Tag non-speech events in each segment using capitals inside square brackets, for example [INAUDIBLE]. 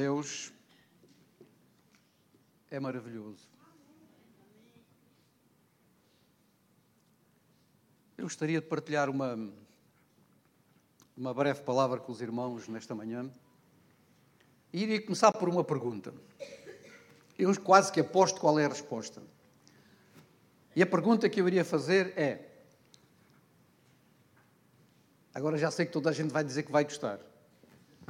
Deus é maravilhoso. Eu gostaria de partilhar uma, uma breve palavra com os irmãos nesta manhã. E iria começar por uma pergunta. Eu quase que aposto qual é a resposta. E a pergunta que eu iria fazer é: Agora já sei que toda a gente vai dizer que vai gostar.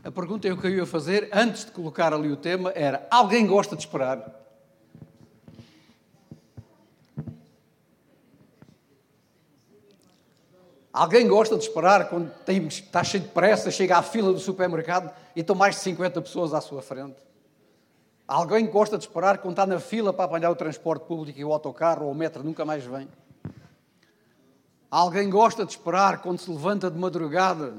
A pergunta que eu ia fazer, antes de colocar ali o tema, era: alguém gosta de esperar? Alguém gosta de esperar quando tem, está cheio de pressa, chega à fila do supermercado e estão mais de 50 pessoas à sua frente? Alguém gosta de esperar quando está na fila para apanhar o transporte público e o autocarro ou o metro nunca mais vem? Alguém gosta de esperar quando se levanta de madrugada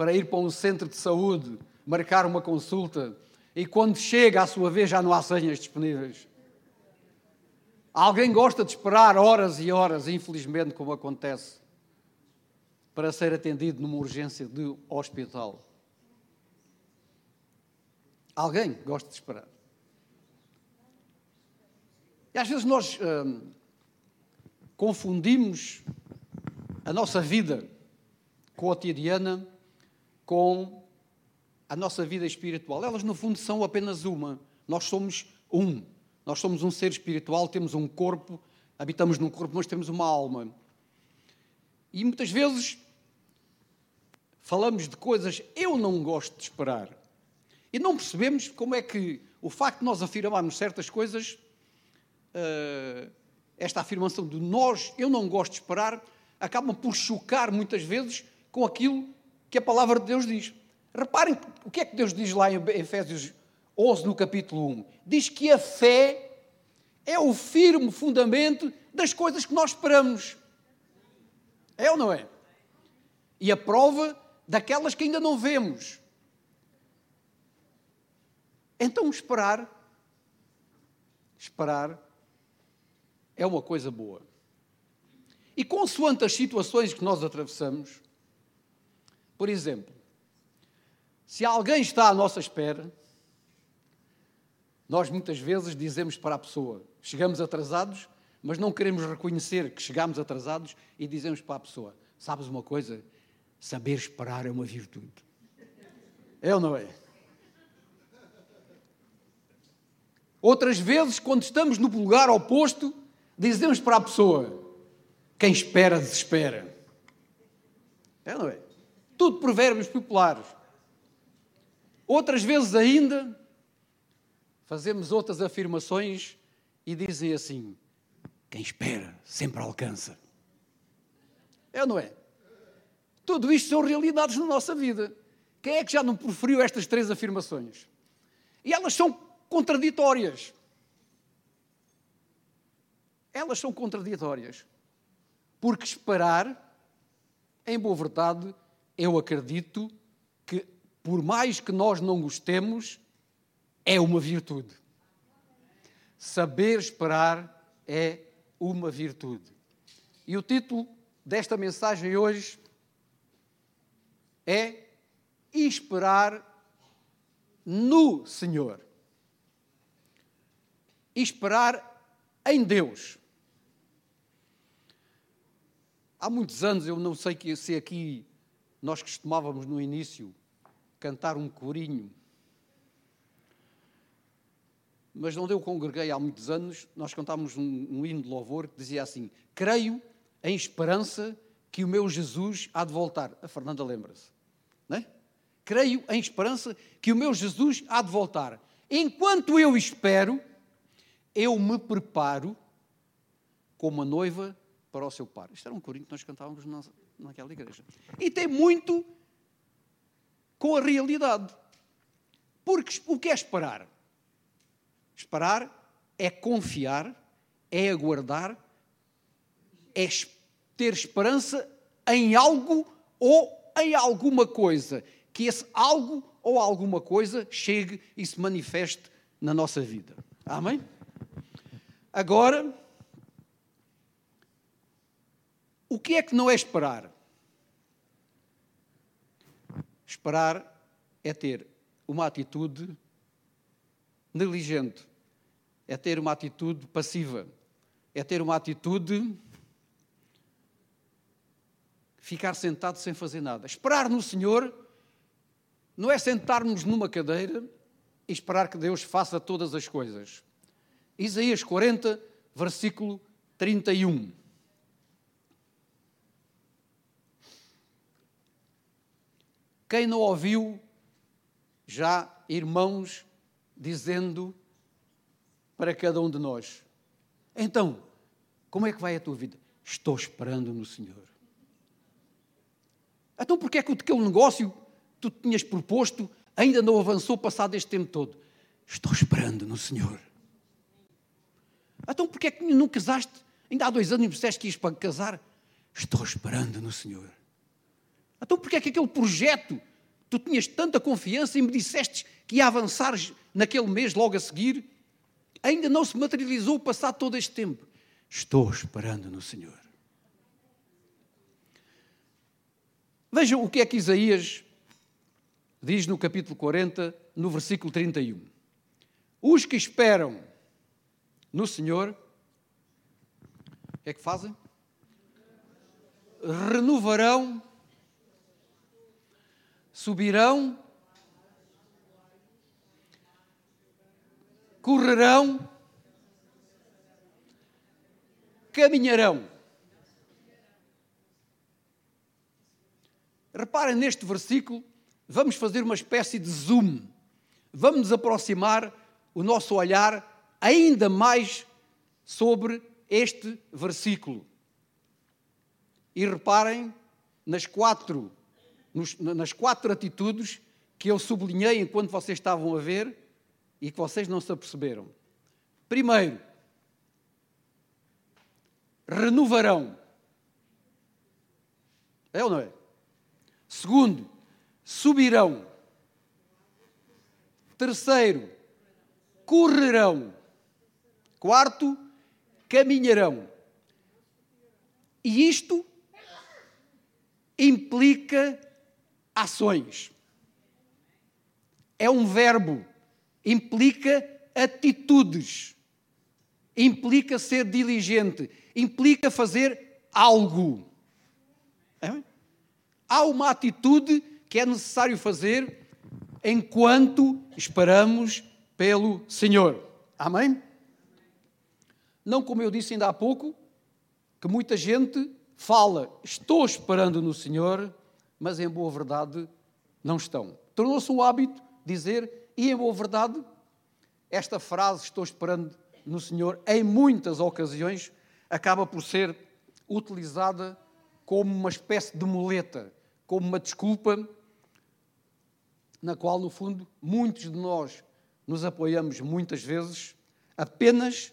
para ir para um centro de saúde, marcar uma consulta e quando chega à sua vez já não há senhas disponíveis? Alguém gosta de esperar horas e horas, infelizmente, como acontece, para ser atendido numa urgência de hospital? Alguém gosta de esperar. E às vezes nós hum, confundimos a nossa vida cotidiana com a nossa vida espiritual. Elas, no fundo, são apenas uma. Nós somos um. Nós somos um ser espiritual, temos um corpo, habitamos num corpo, mas temos uma alma. E muitas vezes falamos de coisas eu não gosto de esperar. E não percebemos como é que o facto de nós afirmarmos certas coisas, uh, esta afirmação de nós, eu não gosto de esperar, acabam por chocar muitas vezes com aquilo que a palavra de Deus diz. Reparem o que é que Deus diz lá em Efésios 11, no capítulo 1. Diz que a fé é o firme fundamento das coisas que nós esperamos. É ou não é? E a prova daquelas que ainda não vemos. Então, esperar, esperar é uma coisa boa. E consoante as situações que nós atravessamos, por exemplo, se alguém está à nossa espera, nós muitas vezes dizemos para a pessoa: chegamos atrasados, mas não queremos reconhecer que chegamos atrasados e dizemos para a pessoa: sabes uma coisa? Saber esperar é uma virtude. É ou não é? Outras vezes, quando estamos no lugar oposto, dizemos para a pessoa: quem espera, desespera. É, não é? Tudo provérbios populares. Outras vezes ainda, fazemos outras afirmações e dizem assim: quem espera sempre alcança. É ou não é? Tudo isto são realidades na nossa vida. Quem é que já não preferiu estas três afirmações? E elas são contraditórias. Elas são contraditórias. Porque esperar, em boa verdade, eu acredito que, por mais que nós não gostemos, é uma virtude. Saber esperar é uma virtude. E o título desta mensagem hoje é Esperar no Senhor. Esperar em Deus. Há muitos anos, eu não sei se aqui nós costumávamos no início cantar um corinho, mas onde eu congreguei há muitos anos, nós cantávamos um, um hino de louvor que dizia assim: Creio em esperança que o meu Jesus há de voltar. A Fernanda lembra-se, não é? Creio em esperança que o meu Jesus há de voltar. Enquanto eu espero, eu me preparo como a noiva para o seu par. Isto era um corinho que nós cantávamos na, naquela igreja. E tem muito com a realidade. Porque o que é esperar? Esperar é confiar, é aguardar, é ter esperança em algo ou em alguma coisa. Que esse algo ou alguma coisa chegue e se manifeste na nossa vida. Amém? Agora, o que é que não é esperar? Esperar é ter uma atitude negligente, é ter uma atitude passiva, é ter uma atitude ficar sentado sem fazer nada. Esperar no Senhor não é sentarmos numa cadeira e esperar que Deus faça todas as coisas. Isaías 40, versículo 31. Quem não ouviu já irmãos dizendo para cada um de nós: Então, como é que vai a tua vida? Estou esperando no Senhor. Então, porquê é que aquele negócio que tu tinhas proposto ainda não avançou passado este tempo todo? Estou esperando no Senhor. Então, porquê é que não casaste? Ainda há dois anos me disseste que ias para casar. Estou esperando no Senhor. Então, porquê é que aquele projeto tu tinhas tanta confiança e me disseste que ia avançar naquele mês logo a seguir, ainda não se materializou passado todo este tempo. Estou esperando no Senhor. Vejam o que é que Isaías diz no capítulo 40, no versículo 31. Os que esperam no Senhor, o que é que fazem? Renovarão subirão, correrão, caminharão. Reparem neste versículo, vamos fazer uma espécie de zoom. Vamos aproximar o nosso olhar ainda mais sobre este versículo. E reparem nas quatro nos, nas quatro atitudes que eu sublinhei enquanto vocês estavam a ver e que vocês não se aperceberam. Primeiro, renovarão. É ou não é? Segundo, subirão. Terceiro, correrão. Quarto, caminharão. E isto implica ações. É um verbo, implica atitudes, implica ser diligente, implica fazer algo. É? Há uma atitude que é necessário fazer enquanto esperamos pelo Senhor. Amém? Não como eu disse ainda há pouco, que muita gente fala, estou esperando no Senhor, mas em boa verdade não estão. Tornou-se um hábito dizer, e em boa verdade, esta frase, estou esperando no Senhor, em muitas ocasiões, acaba por ser utilizada como uma espécie de muleta, como uma desculpa, na qual, no fundo, muitos de nós nos apoiamos muitas vezes apenas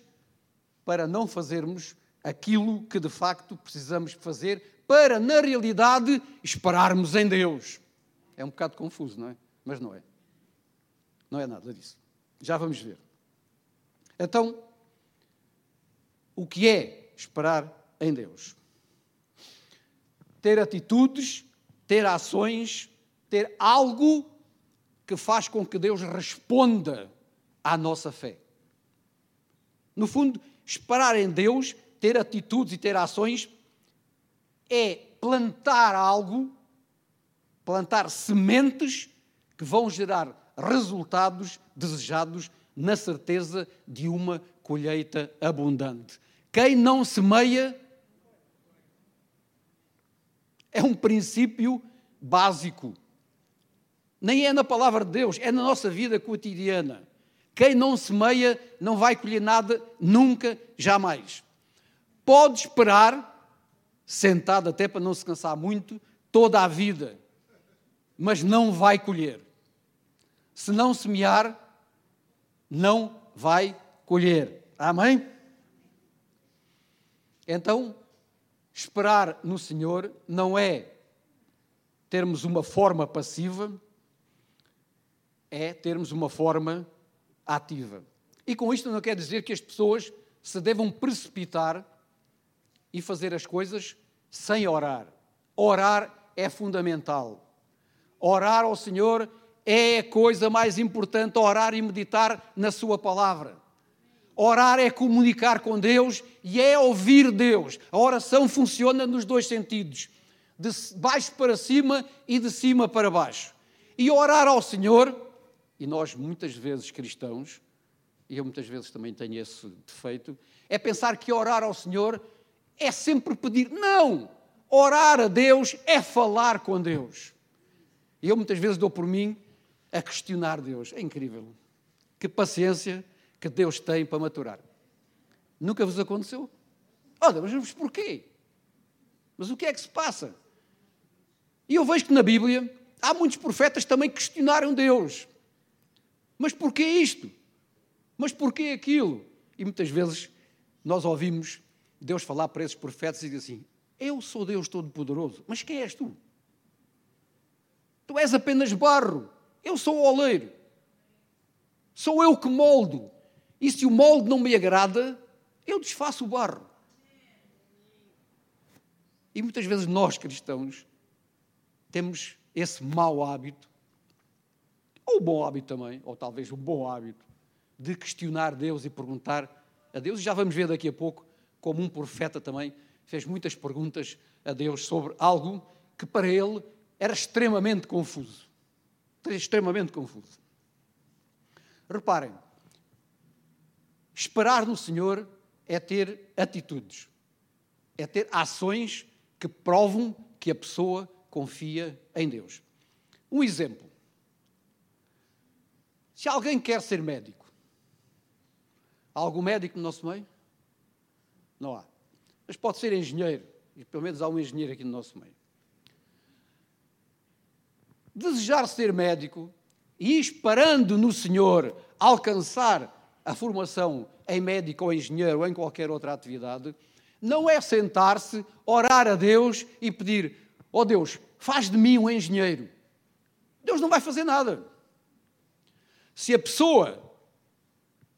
para não fazermos aquilo que de facto precisamos fazer para, na realidade, esperarmos em Deus. É um bocado confuso, não é? Mas não é. Não é nada disso. Já vamos ver. Então, o que é esperar em Deus? Ter atitudes, ter ações, ter algo que faz com que Deus responda à nossa fé. No fundo, esperar em Deus, ter atitudes e ter ações é plantar algo, plantar sementes que vão gerar resultados desejados na certeza de uma colheita abundante. Quem não semeia é um princípio básico. Nem é na palavra de Deus, é na nossa vida cotidiana. Quem não semeia não vai colher nada nunca, jamais. Pode esperar sentado até para não se cansar muito, toda a vida, mas não vai colher. Se não semear, não vai colher. Amém? Então, esperar no Senhor não é termos uma forma passiva, é termos uma forma ativa. E com isto não quer dizer que as pessoas se devam precipitar e fazer as coisas sem orar. Orar é fundamental. Orar ao Senhor é a coisa mais importante, orar e meditar na Sua palavra. Orar é comunicar com Deus e é ouvir Deus. A oração funciona nos dois sentidos, de baixo para cima e de cima para baixo. E orar ao Senhor, e nós muitas vezes cristãos, e eu muitas vezes também tenho esse defeito, é pensar que orar ao Senhor é sempre pedir. Não! Orar a Deus é falar com Deus. E eu muitas vezes dou por mim a questionar Deus. É incrível. Que paciência que Deus tem para maturar. Nunca vos aconteceu? Olha, mas porquê? Mas o que é que se passa? E eu vejo que na Bíblia há muitos profetas também que questionaram Deus. Mas porquê isto? Mas porquê aquilo? E muitas vezes nós ouvimos Deus falar para esses profetas e dizer assim: Eu sou Deus Todo-Poderoso, mas quem és tu? Tu és apenas barro, eu sou o oleiro. Sou eu que moldo. E se o molde não me agrada, eu desfaço o barro. E muitas vezes nós cristãos temos esse mau hábito, ou bom hábito também, ou talvez um bom hábito, de questionar Deus e perguntar a Deus. E já vamos ver daqui a pouco como um profeta também fez muitas perguntas a Deus sobre algo que para ele era extremamente confuso. Extremamente confuso. Reparem, Esperar no Senhor é ter atitudes, é ter ações que provam que a pessoa confia em Deus. Um exemplo. Se alguém quer ser médico, há algum médico no nosso meio? Não há. Mas pode ser engenheiro, e pelo menos há um engenheiro aqui no nosso meio. Desejar ser médico e esperando no Senhor alcançar a formação em médico ou engenheiro ou em qualquer outra atividade, não é sentar-se, orar a Deus e pedir: Ó oh Deus, faz de mim um engenheiro. Deus não vai fazer nada. Se a pessoa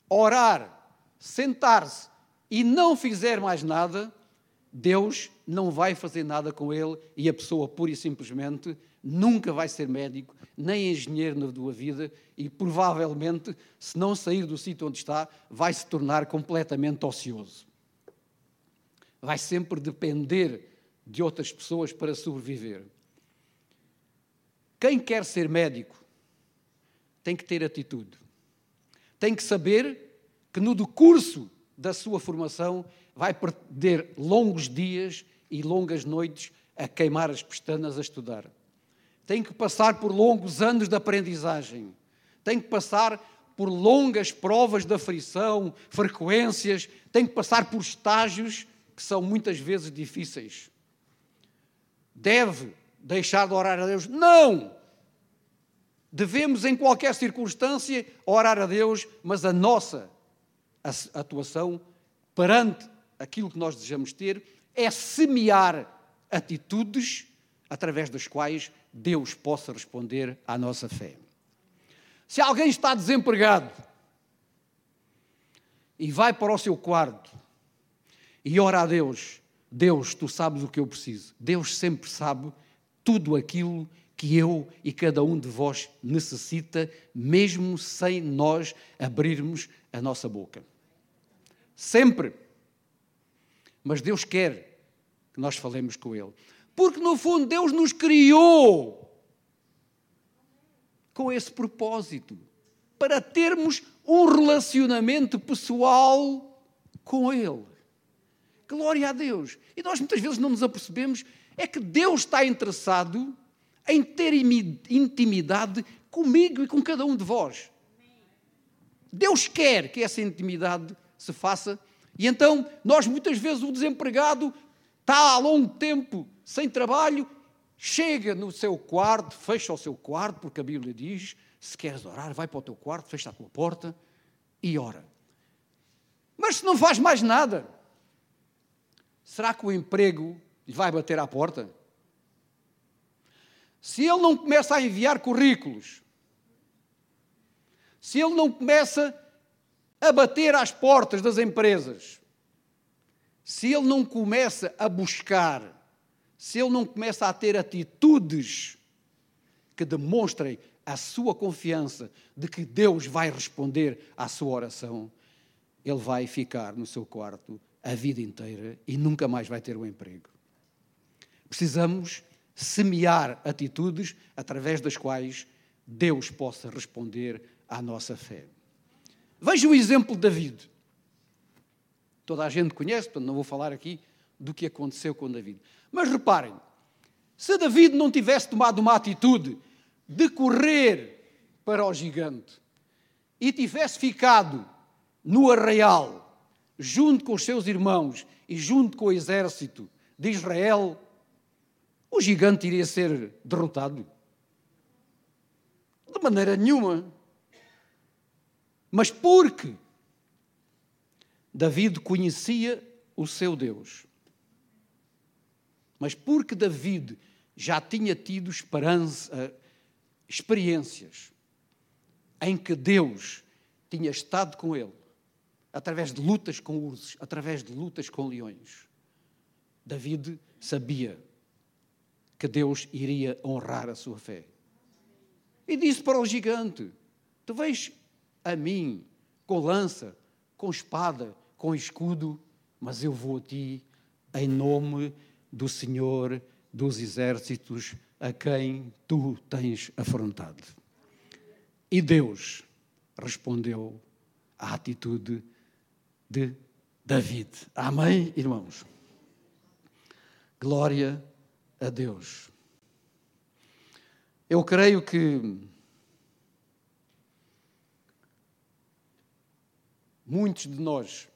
orar, sentar-se e não fizer mais nada, Deus não vai fazer nada com ele e a pessoa, pura e simplesmente, nunca vai ser médico, nem engenheiro na sua vida e provavelmente, se não sair do sítio onde está, vai se tornar completamente ocioso. Vai sempre depender de outras pessoas para sobreviver. Quem quer ser médico tem que ter atitude. Tem que saber que no decurso da sua formação vai perder longos dias e longas noites a queimar as pestanas a estudar. Tem que passar por longos anos de aprendizagem. Tem que passar por longas provas de aflição, frequências, tem que passar por estágios que são muitas vezes difíceis. Deve deixar de orar a Deus? Não! Devemos, em qualquer circunstância, orar a Deus, mas a nossa atuação perante aquilo que nós desejamos ter é semear atitudes através das quais Deus possa responder à nossa fé. Se alguém está desempregado e vai para o seu quarto e ora a Deus, Deus, tu sabes o que eu preciso. Deus sempre sabe tudo aquilo que eu e cada um de vós necessita, mesmo sem nós abrirmos a nossa boca. Sempre. Mas Deus quer que nós falemos com Ele. Porque, no fundo, Deus nos criou com esse propósito para termos um relacionamento pessoal com Ele. Glória a Deus. E nós muitas vezes não nos apercebemos é que Deus está interessado em ter intimidade comigo e com cada um de vós. Deus quer que essa intimidade se faça e então, nós muitas vezes, o desempregado está há longo tempo sem trabalho, chega no seu quarto, fecha o seu quarto, porque a Bíblia diz: se queres orar, vai para o teu quarto, fecha a tua porta e ora. Mas se não faz mais nada, será que o emprego lhe vai bater à porta? Se ele não começa a enviar currículos, se ele não começa a bater às portas das empresas, se ele não começa a buscar, se ele não começa a ter atitudes que demonstrem a sua confiança de que Deus vai responder à sua oração, ele vai ficar no seu quarto a vida inteira e nunca mais vai ter um emprego. Precisamos semear atitudes através das quais Deus possa responder à nossa fé. Veja o exemplo de David. Toda a gente conhece, portanto não vou falar aqui do que aconteceu com David. Mas reparem, se David não tivesse tomado uma atitude de correr para o gigante e tivesse ficado no arraial, junto com os seus irmãos e junto com o exército de Israel, o gigante iria ser derrotado. De maneira nenhuma. Mas porque David conhecia o seu Deus, mas porque David já tinha tido eh, experiências em que Deus tinha estado com ele, através de lutas com ursos, através de lutas com leões. David sabia que Deus iria honrar a sua fé. E disse para o gigante: Tu vês a mim com lança, com espada, com escudo, mas eu vou a ti em nome do Senhor dos exércitos a quem tu tens afrontado. E Deus respondeu à atitude de David. Amém, irmãos? Glória a Deus. Eu creio que muitos de nós,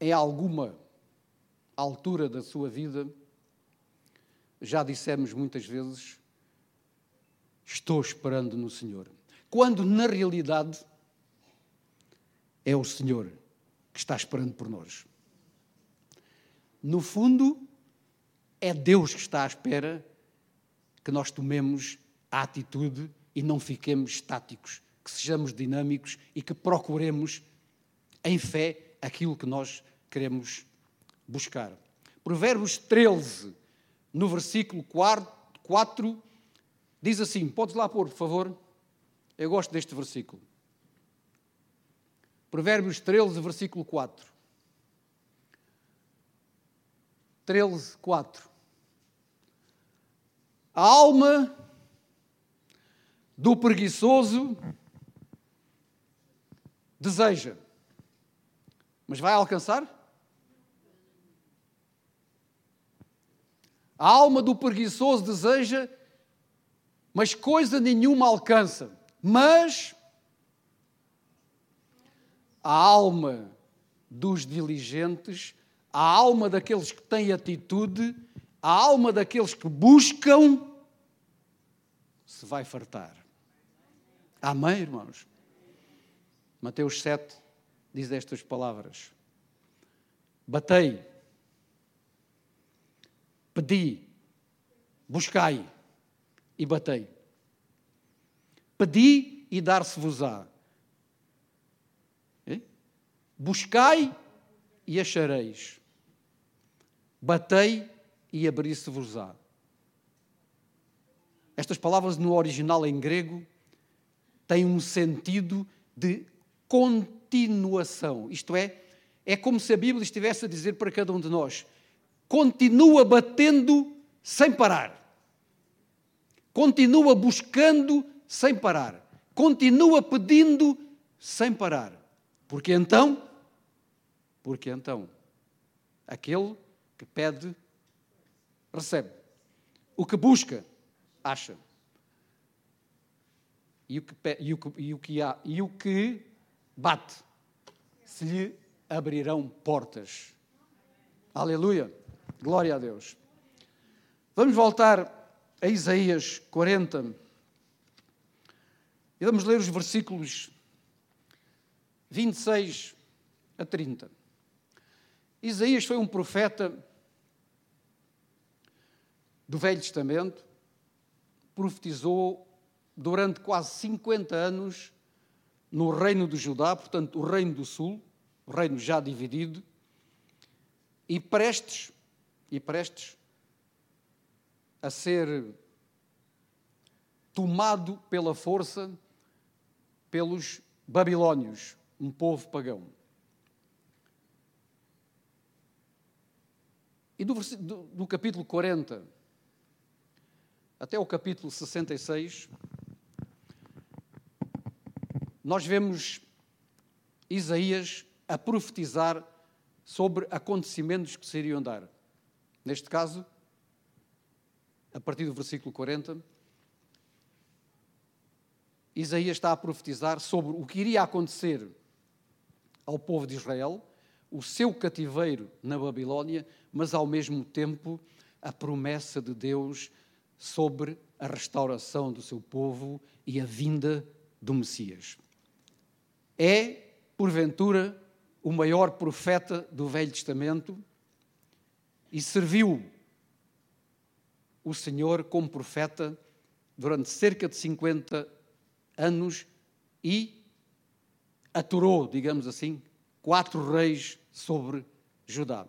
em alguma altura da sua vida, já dissemos muitas vezes, estou esperando no Senhor. Quando na realidade é o Senhor que está esperando por nós. No fundo, é Deus que está à espera que nós tomemos a atitude e não fiquemos estáticos, que sejamos dinâmicos e que procuremos em fé aquilo que nós queremos buscar. Provérbios 13, no versículo 4, diz assim: podes lá pôr, por favor? Eu gosto deste versículo. Provérbios 13, versículo 4. 13, 4. A alma do preguiçoso deseja, mas vai alcançar? A alma do preguiçoso deseja, mas coisa nenhuma alcança. Mas a alma dos diligentes, a alma daqueles que têm atitude, a alma daqueles que buscam, se vai fartar. Amém, irmãos? Mateus 7 diz estas palavras: Batei Pedi, buscai e batei. Pedi e dar-se-vos-á. Buscai e achareis. Batei e abrir-se-vos-á. Estas palavras no original em grego têm um sentido de continuação. Isto é, é como se a Bíblia estivesse a dizer para cada um de nós: continua batendo sem parar. Continua buscando sem parar. Continua pedindo sem parar. Porque então, porque então, aquele que pede, recebe. O que busca, acha. E o que, e o que, e o que, há, e o que bate, se lhe abrirão portas. Aleluia. Glória a Deus. Vamos voltar a Isaías 40 e vamos ler os versículos 26 a 30. Isaías foi um profeta do Velho Testamento, profetizou durante quase 50 anos no reino de Judá, portanto, o reino do sul, o reino já dividido, e prestes e prestes a ser tomado pela força pelos babilônios, um povo pagão. E do, do, do capítulo 40 até o capítulo 66, nós vemos Isaías a profetizar sobre acontecimentos que se iriam dar. Neste caso, a partir do versículo 40, Isaías está a profetizar sobre o que iria acontecer ao povo de Israel, o seu cativeiro na Babilónia, mas ao mesmo tempo a promessa de Deus sobre a restauração do seu povo e a vinda do Messias. É, porventura, o maior profeta do Velho Testamento e serviu o Senhor como profeta durante cerca de 50 anos e aturou, digamos assim, quatro reis sobre Judá.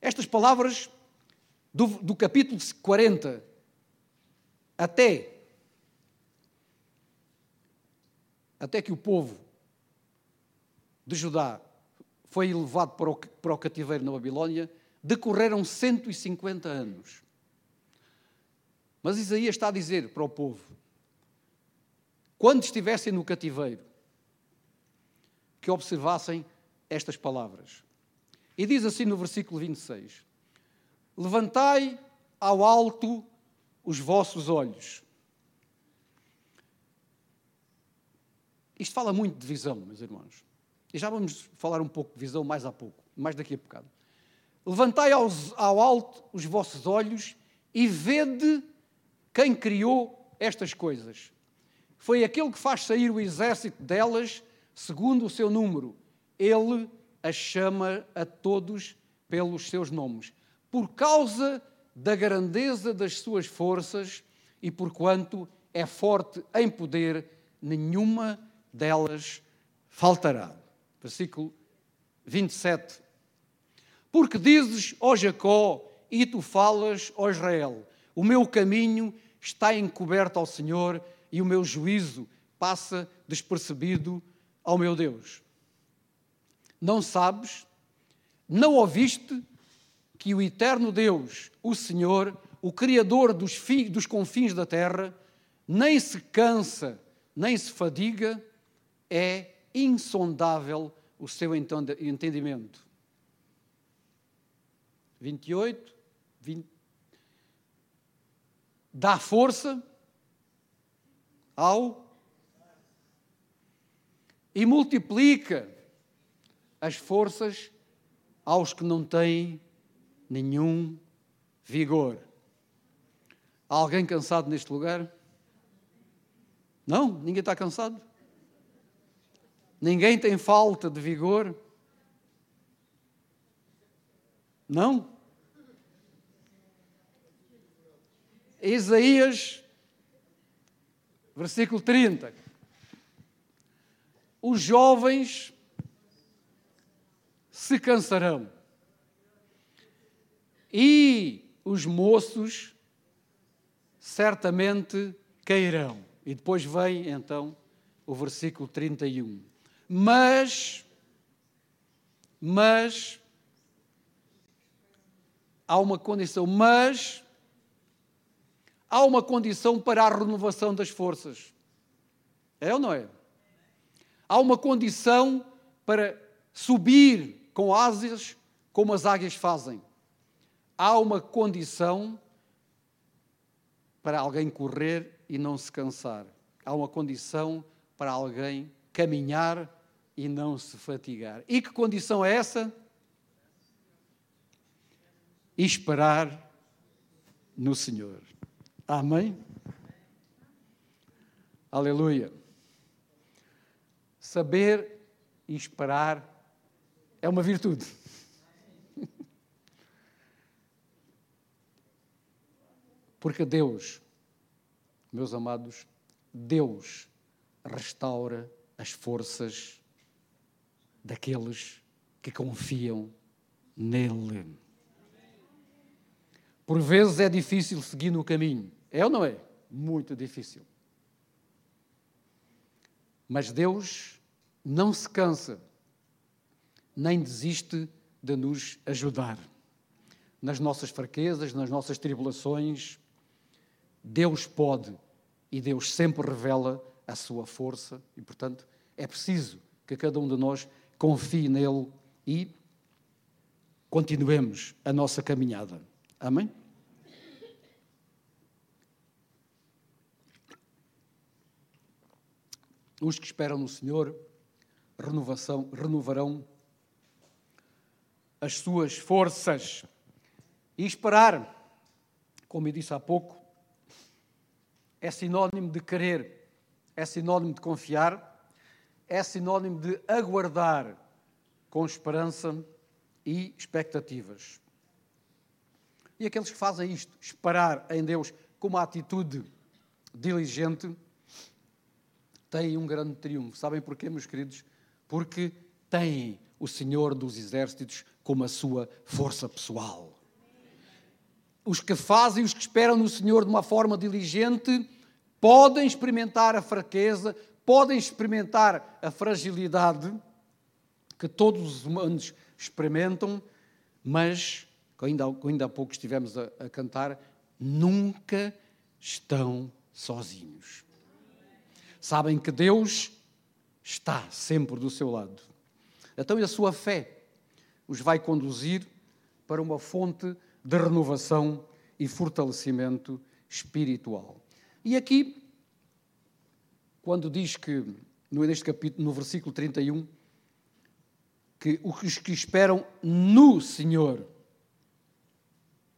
Estas palavras do, do capítulo 40 até até que o povo de Judá foi levado para o, para o cativeiro na Babilónia, decorreram 150 anos. Mas Isaías está a dizer para o povo: quando estivessem no cativeiro, que observassem estas palavras. E diz assim no versículo 26: Levantai ao alto os vossos olhos. Isto fala muito de visão, meus irmãos. E já vamos falar um pouco de visão mais a pouco, mais daqui a bocado. Levantai aos, ao alto os vossos olhos e vede quem criou estas coisas. Foi aquele que faz sair o exército delas segundo o seu número. Ele as chama a todos pelos seus nomes. Por causa da grandeza das suas forças e porquanto é forte em poder, nenhuma delas faltará. Versículo 27. Porque dizes, ó Jacó, e tu falas, ó Israel, o meu caminho está encoberto ao Senhor e o meu juízo passa despercebido ao meu Deus. Não sabes, não ouviste que o eterno Deus, o Senhor, o Criador dos, dos confins da terra, nem se cansa, nem se fadiga, é insondável o seu entendimento. 28, 20. Dá força ao e multiplica as forças aos que não têm nenhum vigor. Há alguém cansado neste lugar? Não? Ninguém está cansado? Ninguém tem falta de vigor? Não? Isaías, versículo 30. Os jovens se cansarão e os moços certamente cairão. E depois vem então o versículo 31. Mas, mas, há uma condição, mas há uma condição para a renovação das forças. É ou não é? Há uma condição para subir com asas como as águias fazem há uma condição para alguém correr e não se cansar. Há uma condição para alguém caminhar e não se fatigar. E que condição é essa? Esperar no Senhor. Amém? Aleluia. Saber e esperar é uma virtude. [LAUGHS] Porque Deus, meus amados, Deus restaura as forças daqueles que confiam nele. Por vezes é difícil seguir no caminho, é ou não é? muito difícil. Mas Deus não se cansa, nem desiste de nos ajudar. Nas nossas fraquezas, nas nossas tribulações, Deus pode e Deus sempre revela a sua força e, portanto, é preciso que cada um de nós confie nele e continuemos a nossa caminhada. Amém? Os que esperam no Senhor renovação, renovarão as suas forças. E esperar, como eu disse há pouco, é sinónimo de querer, é sinónimo de confiar, é sinónimo de aguardar com esperança e expectativas. E aqueles que fazem isto, esperar em Deus com uma atitude diligente, têm um grande triunfo. Sabem porquê, meus queridos? Porque têm o Senhor dos Exércitos como a sua força pessoal. Os que fazem, os que esperam no Senhor de uma forma diligente, podem experimentar a fraqueza, podem experimentar a fragilidade que todos os humanos experimentam, mas ainda, ainda há pouco estivemos a, a cantar, nunca estão sozinhos. Sabem que Deus está sempre do seu lado. Então a sua fé os vai conduzir para uma fonte de renovação e fortalecimento espiritual. E aqui, quando diz que, neste capítulo, no versículo 31, que os que esperam no Senhor,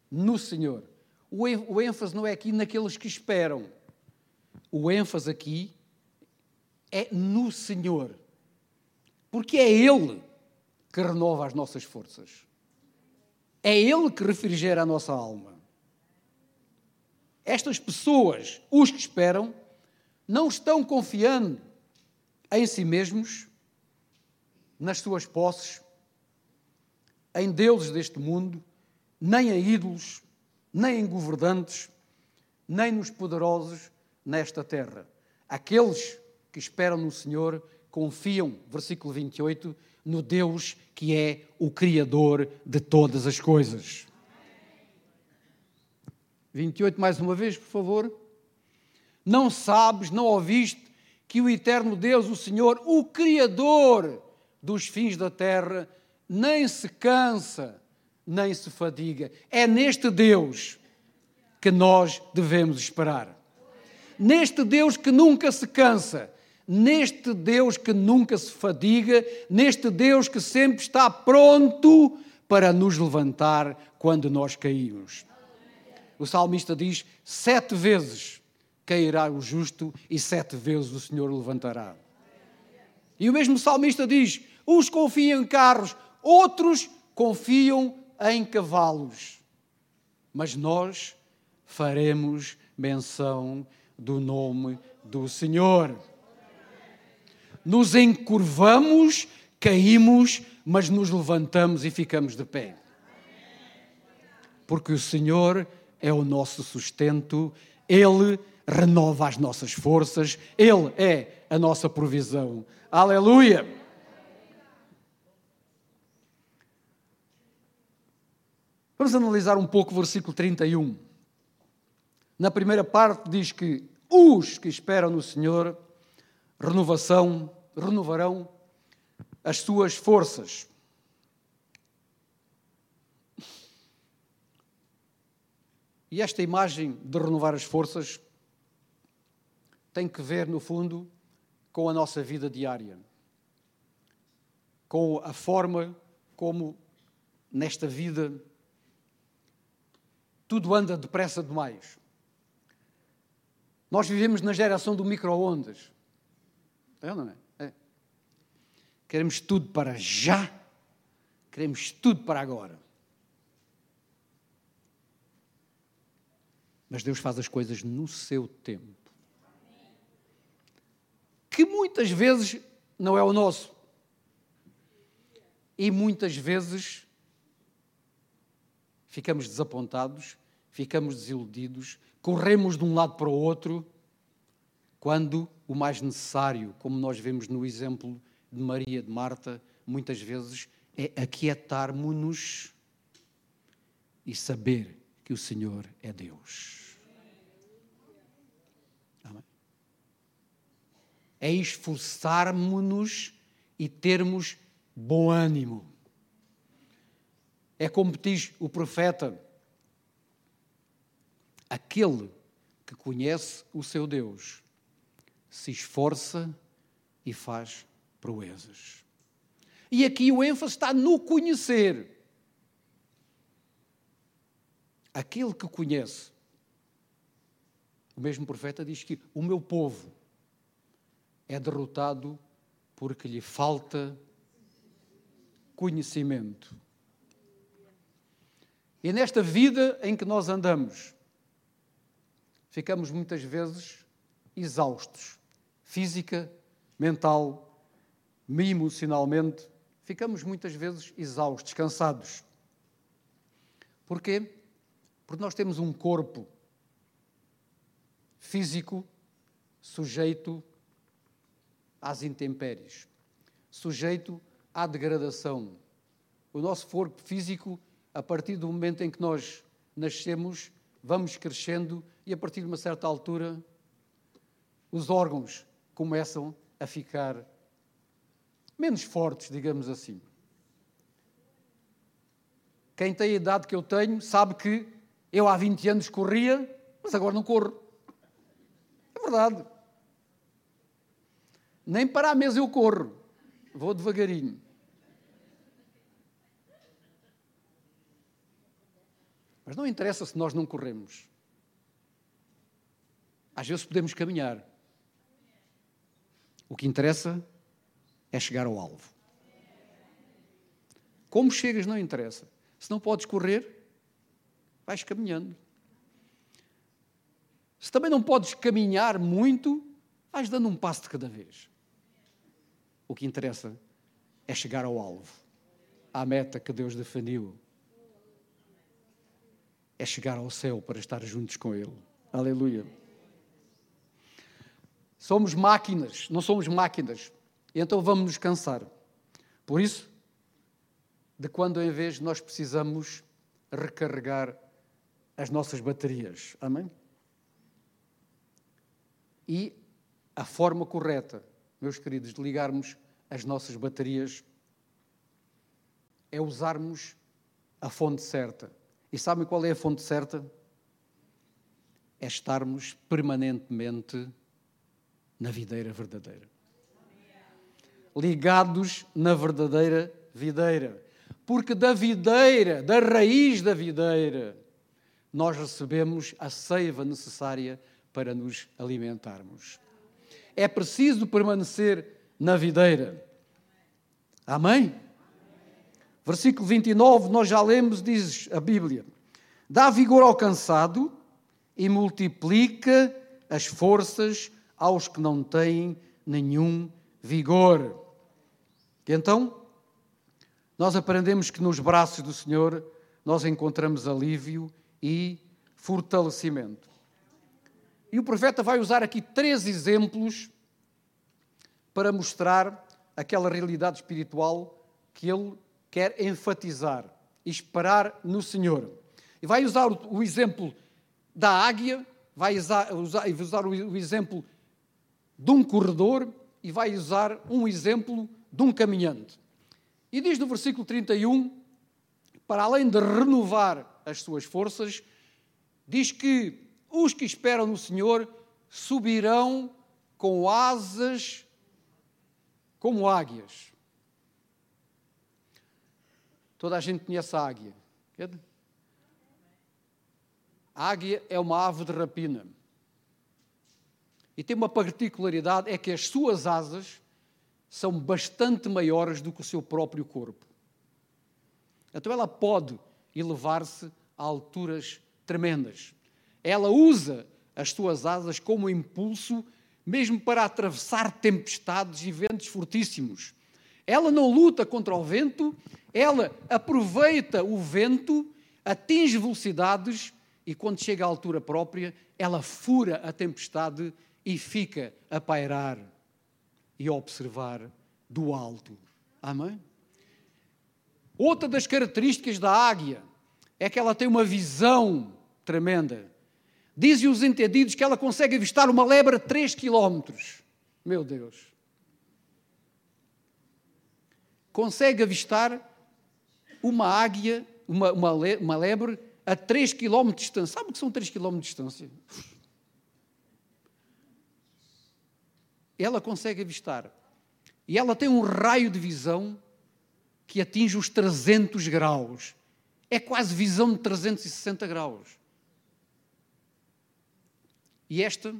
no Senhor. O ênfase não é aqui naqueles que esperam. O ênfase aqui é no Senhor. Porque é Ele que renova as nossas forças. É Ele que refrigera a nossa alma. Estas pessoas, os que esperam, não estão confiando em si mesmos, nas suas posses, em deuses deste mundo, nem em ídolos, nem em governantes, nem nos poderosos nesta terra. Aqueles que esperam no Senhor confiam, versículo 28, no Deus que é o Criador de todas as coisas. 28, mais uma vez, por favor. Não sabes, não ouviste que o eterno Deus, o Senhor, o Criador dos fins da terra, nem se cansa, nem se fadiga. É neste Deus que nós devemos esperar. Neste Deus que nunca se cansa, neste Deus que nunca se fadiga, neste Deus que sempre está pronto para nos levantar quando nós caímos. O salmista diz: sete vezes cairá o justo e sete vezes o Senhor levantará. E o mesmo salmista diz: uns confiam em carros, outros confiam em cavalos. Mas nós faremos menção do nome do Senhor. Nos encurvamos, caímos, mas nos levantamos e ficamos de pé. Porque o Senhor é o nosso sustento, Ele renova as nossas forças, Ele é a nossa provisão. Aleluia! Vamos analisar um pouco o versículo 31. Na primeira parte diz que os que esperam no Senhor renovação, renovarão as suas forças. E esta imagem de renovar as forças tem que ver, no fundo, com a nossa vida diária, com a forma como nesta vida tudo anda depressa demais. Nós vivemos na geração do micro-ondas. É ou não é? é? Queremos tudo para já, queremos tudo para agora. Mas Deus faz as coisas no seu tempo. Que muitas vezes não é o nosso. E muitas vezes ficamos desapontados ficamos desiludidos, corremos de um lado para o outro, quando o mais necessário, como nós vemos no exemplo de Maria, de Marta, muitas vezes é aquietarmos-nos e saber que o Senhor é Deus. É esforçarmos-nos e termos bom ânimo. É como diz o profeta, aquele que conhece o seu Deus se esforça e faz proezas. E aqui o ênfase está no conhecer. Aquele que conhece. O mesmo profeta diz que o meu povo é derrotado porque lhe falta conhecimento. E nesta vida em que nós andamos, ficamos muitas vezes exaustos, física, mental, emocionalmente, ficamos muitas vezes exaustos, cansados. Porquê? Porque nós temos um corpo físico sujeito às intempéries, sujeito à degradação. O nosso corpo físico, a partir do momento em que nós nascemos, vamos crescendo e a partir de uma certa altura os órgãos começam a ficar menos fortes, digamos assim. Quem tem a idade que eu tenho sabe que eu há 20 anos corria, mas agora não corro. É verdade. Nem para a mesa eu corro. Vou devagarinho. Mas não interessa se nós não corremos. Às vezes podemos caminhar. O que interessa é chegar ao alvo. Como chegas não interessa. Se não podes correr, vais caminhando. Se também não podes caminhar muito, vais dando um passo de cada vez. O que interessa é chegar ao alvo, à meta que Deus definiu. É chegar ao céu para estar juntos com Ele. Aleluia. Somos máquinas, não somos máquinas. Então vamos nos cansar. Por isso, de quando em vez nós precisamos recarregar as nossas baterias. Amém? E a forma correta, meus queridos, de ligarmos as nossas baterias é usarmos a fonte certa. E sabem qual é a fonte certa? É estarmos permanentemente na videira verdadeira. Ligados na verdadeira videira. Porque da videira, da raiz da videira, nós recebemos a seiva necessária para nos alimentarmos. É preciso permanecer na videira. Amém? Versículo 29, nós já lemos, diz a Bíblia: dá vigor ao cansado e multiplica as forças aos que não têm nenhum vigor. E então, nós aprendemos que nos braços do Senhor nós encontramos alívio e fortalecimento. E o profeta vai usar aqui três exemplos para mostrar aquela realidade espiritual que ele quer enfatizar esperar no Senhor. E vai usar o, exemplo da águia, vai usar, usar o exemplo de um corredor e vai usar um exemplo de um caminhante. E diz no versículo 31, para além de renovar as suas forças, diz que os que esperam no Senhor subirão com asas como águias. Toda a gente conhece a águia. A águia é uma ave de rapina e tem uma particularidade: é que as suas asas são bastante maiores do que o seu próprio corpo. Então ela pode elevar-se a alturas tremendas. Ela usa as suas asas como impulso, mesmo para atravessar tempestades e ventos fortíssimos. Ela não luta contra o vento, ela aproveita o vento, atinge velocidades e quando chega à altura própria, ela fura a tempestade e fica a pairar e a observar do alto. Amém? Outra das características da águia é que ela tem uma visão tremenda. Dizem os entendidos que ela consegue avistar uma lebre a 3 quilómetros. Meu Deus. Consegue avistar uma águia, uma, uma, uma lebre, a 3 km de distância. Sabe o que são 3 km de distância? Ela consegue avistar. E ela tem um raio de visão que atinge os 300 graus. É quase visão de 360 graus. E esta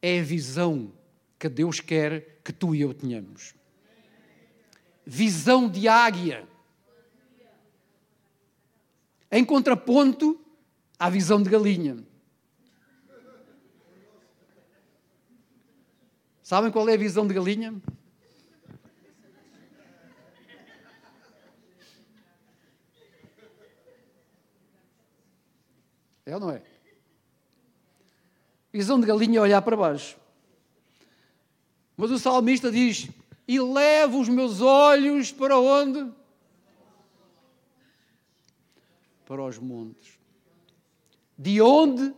é a visão que Deus quer que tu e eu tenhamos. Visão de águia. Em contraponto à visão de galinha. Sabem qual é a visão de galinha? É ou não é? Visão de galinha olhar para baixo. Mas o salmista diz: E levo os meus olhos para onde? Para os montes. De onde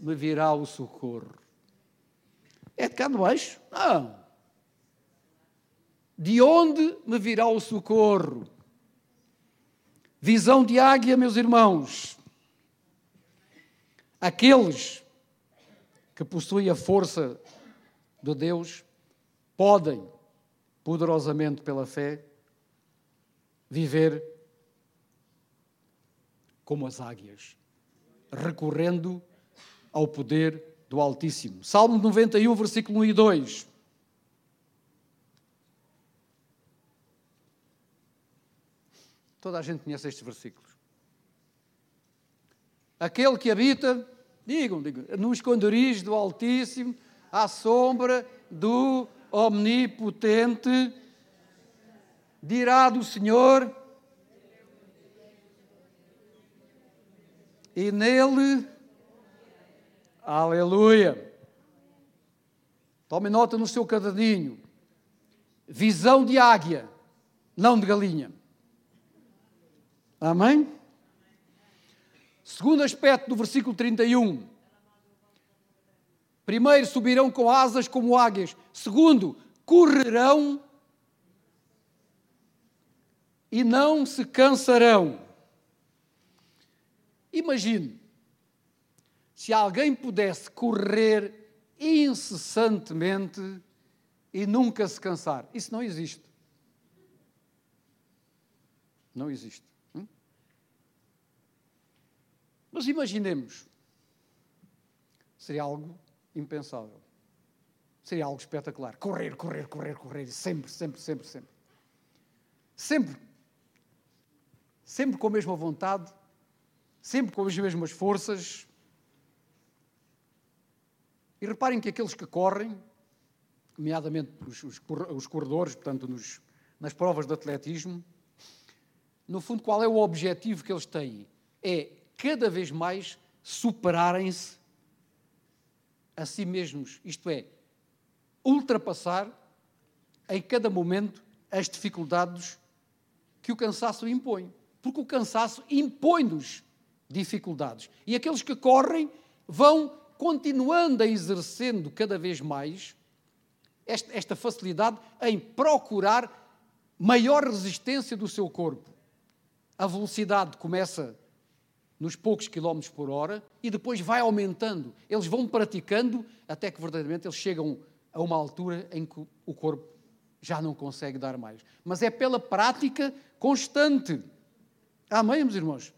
me virá o socorro? É de cá de baixo? Não. De onde me virá o socorro? Visão de águia, meus irmãos. Aqueles que possuem a força de Deus podem, poderosamente pela fé, viver como as águias, recorrendo ao poder do Altíssimo. Salmo 91, versículo 1 e 2. Toda a gente conhece estes versículos. Aquele que habita, digam, digam, no esconderijo do Altíssimo, à sombra do Omnipotente, dirá do Senhor, e nele, aleluia. Tome nota no seu caderninho. Visão de águia, não de galinha. Amém? Segundo aspecto do versículo 31. Primeiro, subirão com asas como águias. Segundo, correrão e não se cansarão. Imagine se alguém pudesse correr incessantemente e nunca se cansar. Isso não existe. Não existe. Mas imaginemos, seria algo impensável. Seria algo espetacular. Correr, correr, correr, correr, sempre, sempre, sempre, sempre. Sempre. Sempre com a mesma vontade, sempre com as mesmas forças. E reparem que aqueles que correm, nomeadamente os, os, os corredores, portanto, nos, nas provas de atletismo, no fundo, qual é o objetivo que eles têm? É cada vez mais superarem-se a si mesmos, isto é, ultrapassar em cada momento as dificuldades que o cansaço impõe. Porque o cansaço impõe-nos dificuldades. E aqueles que correm vão continuando a exercendo cada vez mais esta, facilidade em procurar maior resistência do seu corpo. A velocidade começa nos poucos quilómetros por hora e depois vai aumentando. Eles vão praticando até que verdadeiramente eles chegam a uma altura em que o corpo já não consegue dar mais. Mas é pela prática constante. Amém, meus irmãos?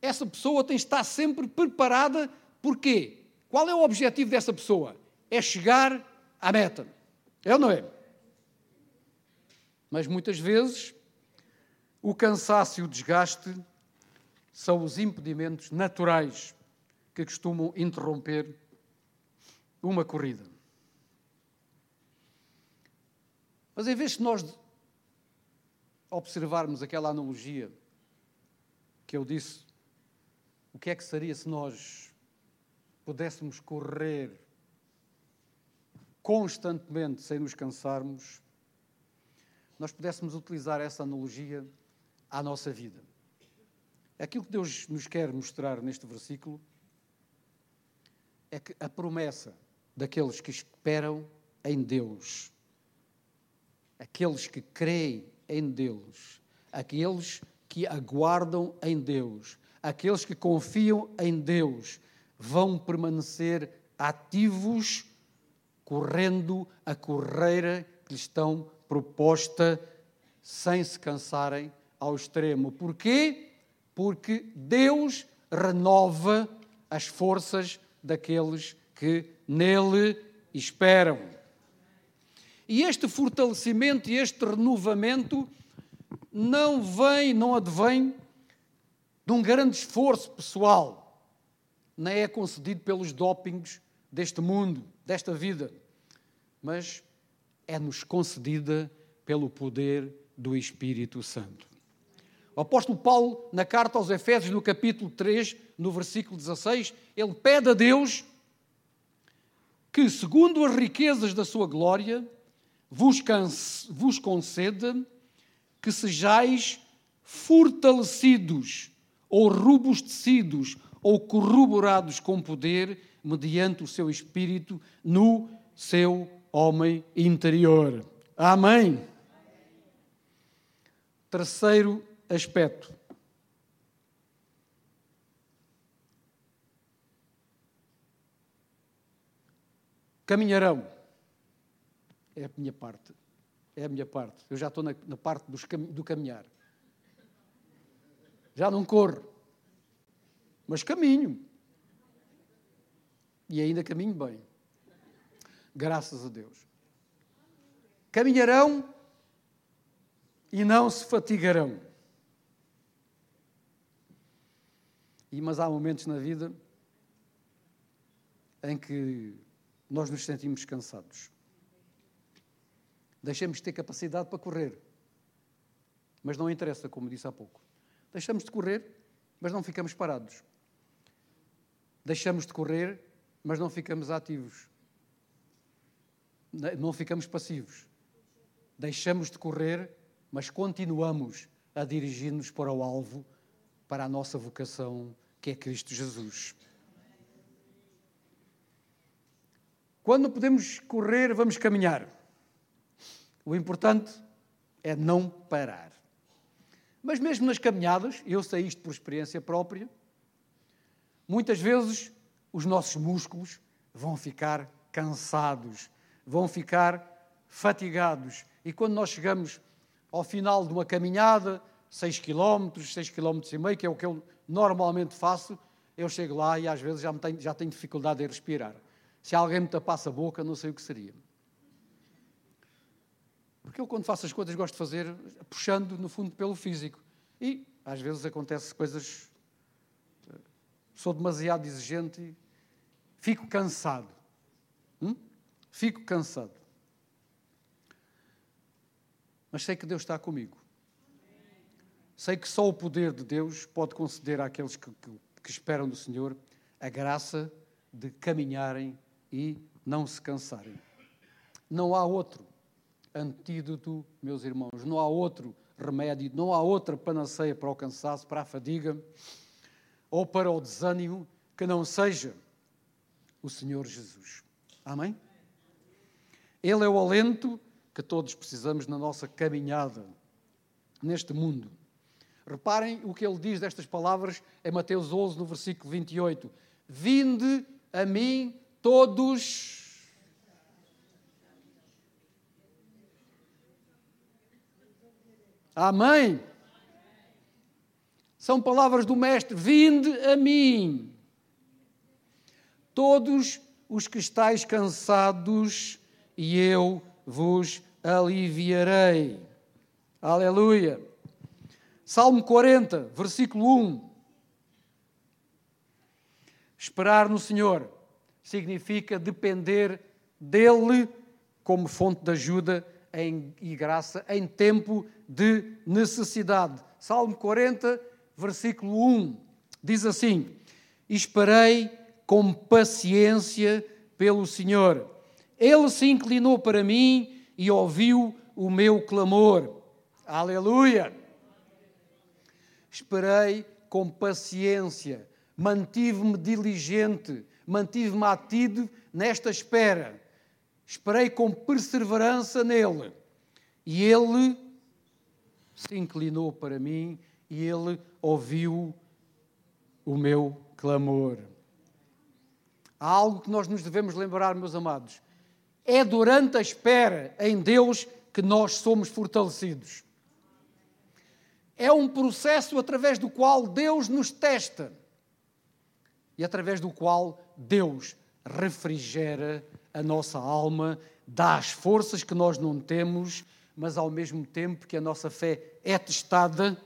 Essa pessoa tem de estar sempre preparada. Porquê? Qual é o objetivo dessa pessoa? É chegar à meta. É ou não é? Mas muitas vezes o cansaço e o desgaste são os impedimentos naturais que costumam interromper uma corrida. Mas em vez de nós observarmos aquela analogia que eu disse o que é que seria se nós pudéssemos correr constantemente sem nos cansarmos, nós pudéssemos utilizar essa analogia à nossa vida. Aquilo que Deus nos quer mostrar neste versículo é que a promessa daqueles que esperam em Deus, aqueles que creem em Deus, aqueles que aguardam em Deus, aqueles que confiam em Deus, vão permanecer ativos, correndo a carreira que lhes estão proposta, sem se cansarem ao extremo. Porquê? Porque Deus renova as forças daqueles que nele esperam. E este fortalecimento e este renovamento não vem, não advém de um grande esforço pessoal, nem é concedido pelos dopings deste mundo, desta vida, mas é-nos concedida pelo poder do Espírito Santo. O apóstolo Paulo, na carta aos Efésios, no capítulo 3, no versículo 16, ele pede a Deus que, segundo as riquezas da sua glória, vos, vos conceda que sejais fortalecidos ou robustecidos ou corroborados com poder mediante o seu espírito no seu homem interior. Amém. Terceiro aspecto. Caminharão. É a minha parte. É a minha parte. Eu já estou na, na parte dos, do caminhar. Já não corro. Mas caminho. E ainda caminho bem. Graças a Deus. Caminharão e não se fatigarão. E, mas há momentos na vida em que nós nos sentimos cansados. Deixamos de ter capacidade para correr. Mas não interessa, como disse há pouco. Deixamos de correr, mas não ficamos parados. Deixamos de correr, mas não ficamos ativos. Não ficamos passivos. Deixamos de correr, mas continuamos a dirigir-nos para o alvo, para a nossa vocação, que é Cristo Jesus. Quando podemos correr, vamos caminhar. O importante é não parar. Mas mesmo nas caminhadas, eu sei isto por experiência própria, muitas vezes os nossos músculos vão ficar cansados, vão ficar fatigados. E quando nós chegamos ao final de uma caminhada, 6 km, 6 km e meio, que é o que eu normalmente faço, eu chego lá e às vezes já, tenho, já tenho dificuldade em respirar. Se alguém me tapasse a boca, não sei o que seria. Porque eu, quando faço as coisas, gosto de fazer puxando, no fundo, pelo físico. E, às vezes, acontece coisas. Sou demasiado exigente e fico cansado. Hum? Fico cansado. Mas sei que Deus está comigo. Sei que só o poder de Deus pode conceder àqueles que, que, que esperam do Senhor a graça de caminharem e não se cansarem. Não há outro antídoto, meus irmãos. Não há outro remédio, não há outra panaceia para o cansaço, para a fadiga ou para o desânimo que não seja o Senhor Jesus. Amém? Ele é o alento que todos precisamos na nossa caminhada neste mundo. Reparem o que ele diz destas palavras em Mateus 11, no versículo 28. Vinde a mim todos Amém? São palavras do Mestre: Vinde a mim, todos os que estáis cansados, e eu vos aliviarei. Aleluia. Salmo 40, versículo 1. Esperar no Senhor significa depender dele como fonte de ajuda e graça em tempo de necessidade. Salmo 40, versículo 1, diz assim: esperei com paciência pelo Senhor. Ele se inclinou para mim e ouviu o meu clamor. Aleluia! Esperei com paciência, mantive-me diligente, mantive-me ativo nesta espera. Esperei com perseverança nele. E ele se inclinou para mim e ele ouviu o meu clamor. Há algo que nós nos devemos lembrar, meus amados. É durante a espera em Deus que nós somos fortalecidos. É um processo através do qual Deus nos testa e através do qual Deus refrigera a nossa alma, dá as forças que nós não temos, mas ao mesmo tempo que a nossa fé é testada,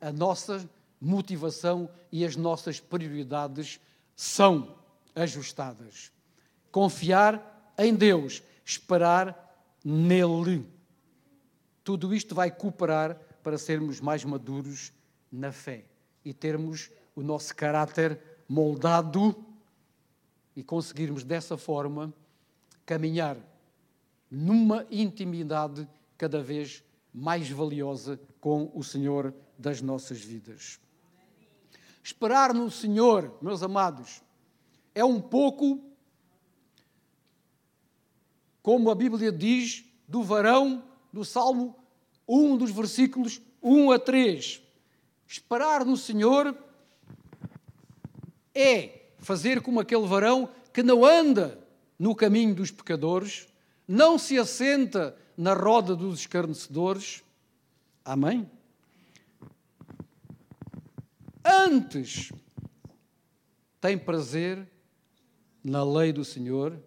a nossa motivação e as nossas prioridades são ajustadas. Confiar em Deus, esperar nele. Tudo isto vai cooperar para sermos mais maduros na fé e termos o nosso caráter moldado e conseguirmos dessa forma caminhar numa intimidade cada vez mais valiosa com o Senhor das nossas vidas. Esperar no Senhor, meus amados, é um pouco como a Bíblia diz do varão do Salmo 1 dos versículos 1 a 3. Esperar no Senhor é fazer como aquele varão que não anda no caminho dos pecadores, não se assenta na roda dos escarnecedores. Amém? Antes tem prazer na lei do Senhor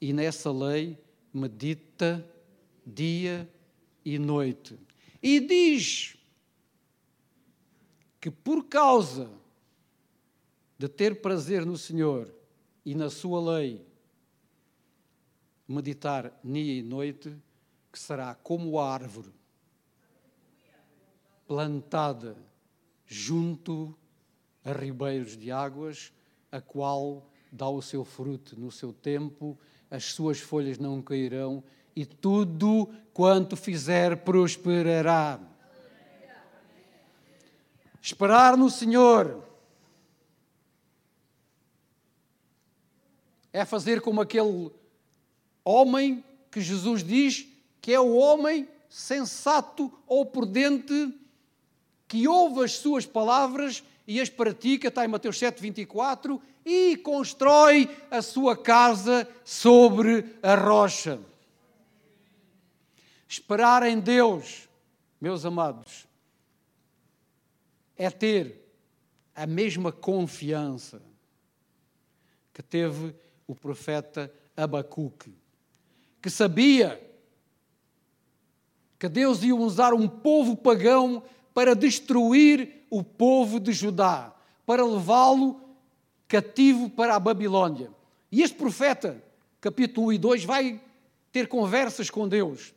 e nessa lei medita dia e noite. E diz que por causa de ter prazer no Senhor e na Sua lei, meditar dia e noite, que será como a árvore plantada junto a ribeiros de águas, a qual dá o seu fruto no seu tempo, as suas folhas não cairão e tudo quanto fizer prosperará. Esperar no Senhor é fazer como aquele homem que Jesus diz que é o homem sensato ou prudente que ouve as suas palavras e as pratica, está em Mateus 7, 24, e constrói a sua casa sobre a rocha. Esperar em Deus, meus amados, é ter a mesma confiança que teve o profeta Abacuque, que sabia que Deus ia usar um povo pagão para destruir o povo de Judá, para levá-lo cativo para a Babilônia. E este profeta, capítulo 1 e 2, vai ter conversas com Deus.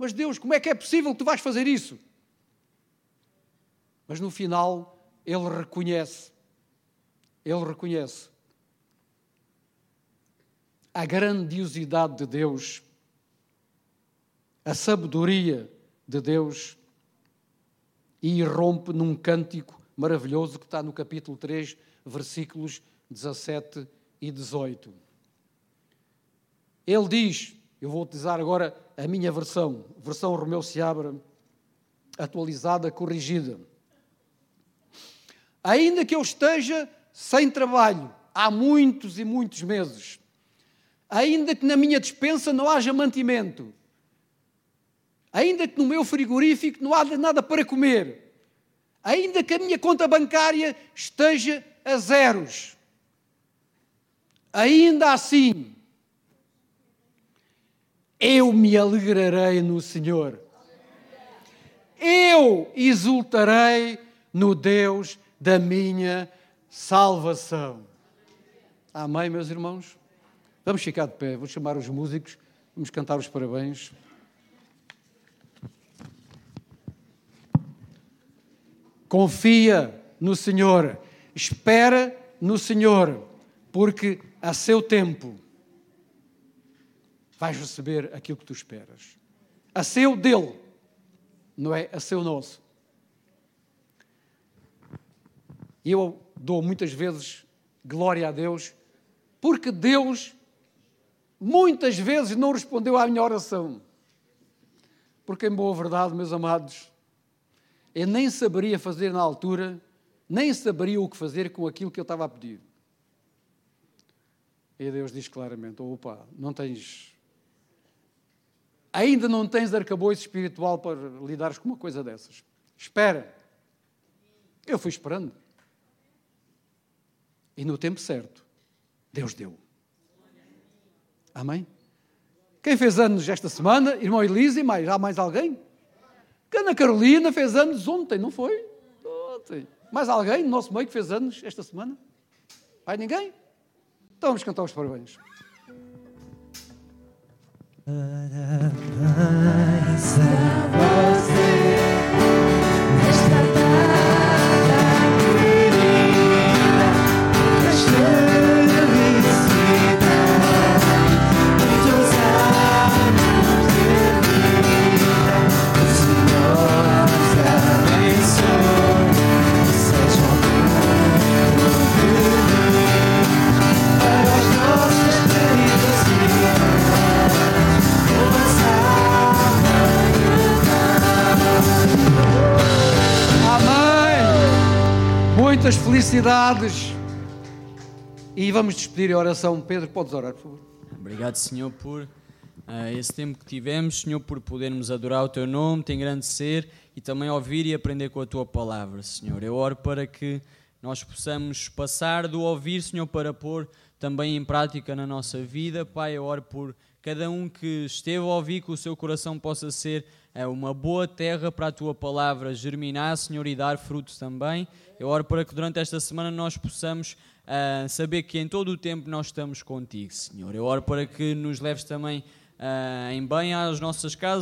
Mas Deus, como é que é possível que tu vais fazer isso? Mas no final ele reconhece, ele reconhece a grandiosidade de Deus, a sabedoria de Deus e irrompe num cântico maravilhoso que está no capítulo 3, versículos 17 e 18. Ele diz: eu vou utilizar agora a minha versão, versão Romeu Seabra, atualizada, corrigida. Ainda que eu esteja sem trabalho há muitos e muitos meses, ainda que na minha despensa não haja mantimento, ainda que no meu frigorífico não haja nada para comer, ainda que a minha conta bancária esteja a zeros, ainda assim eu me alegrarei no Senhor. Eu exultarei no Deus da minha salvação. Amém, meus irmãos? Vamos ficar de pé, vou chamar os músicos, vamos cantar os parabéns. Confia no Senhor, espera no Senhor, porque a seu tempo vais receber aquilo que tu esperas. A seu dele, não é a seu nosso. E eu dou muitas vezes glória a Deus, porque Deus muitas vezes não respondeu à minha oração. Porque, em boa verdade, meus amados, eu nem saberia fazer na altura, nem saberia o que fazer com aquilo que eu estava a pedir. E Deus diz claramente: opa, não tens. Ainda não tens arcabouço espiritual para lidares com uma coisa dessas. Espera. Eu fui esperando. E no tempo certo, Deus deu. Amém? Quem fez anos esta semana? Irmão Elise, mais, há mais alguém? Ana Carolina fez anos ontem, não foi? Ontem. Mais alguém no nosso meio que fez anos esta semana? Vai ninguém? Então vamos cantar os parabéns. Parabéns a você. Muitas felicidades. E vamos despedir a oração. Pedro, podes orar, por favor. Obrigado, Senhor, por uh, esse tempo que tivemos, Senhor, por podermos adorar o Teu nome, te engrandecer e também ouvir e aprender com a Tua palavra, Senhor. Eu oro para que nós possamos passar do ouvir, Senhor, para pôr também em prática na nossa vida. Pai, eu oro por cada um que esteve a ouvir, que o seu coração possa ser é uma boa terra para a tua palavra germinar, Senhor, e dar frutos também. Eu oro para que durante esta semana nós possamos uh, saber que em todo o tempo nós estamos contigo, Senhor. Eu oro para que nos leves também uh, em bem às nossas casas.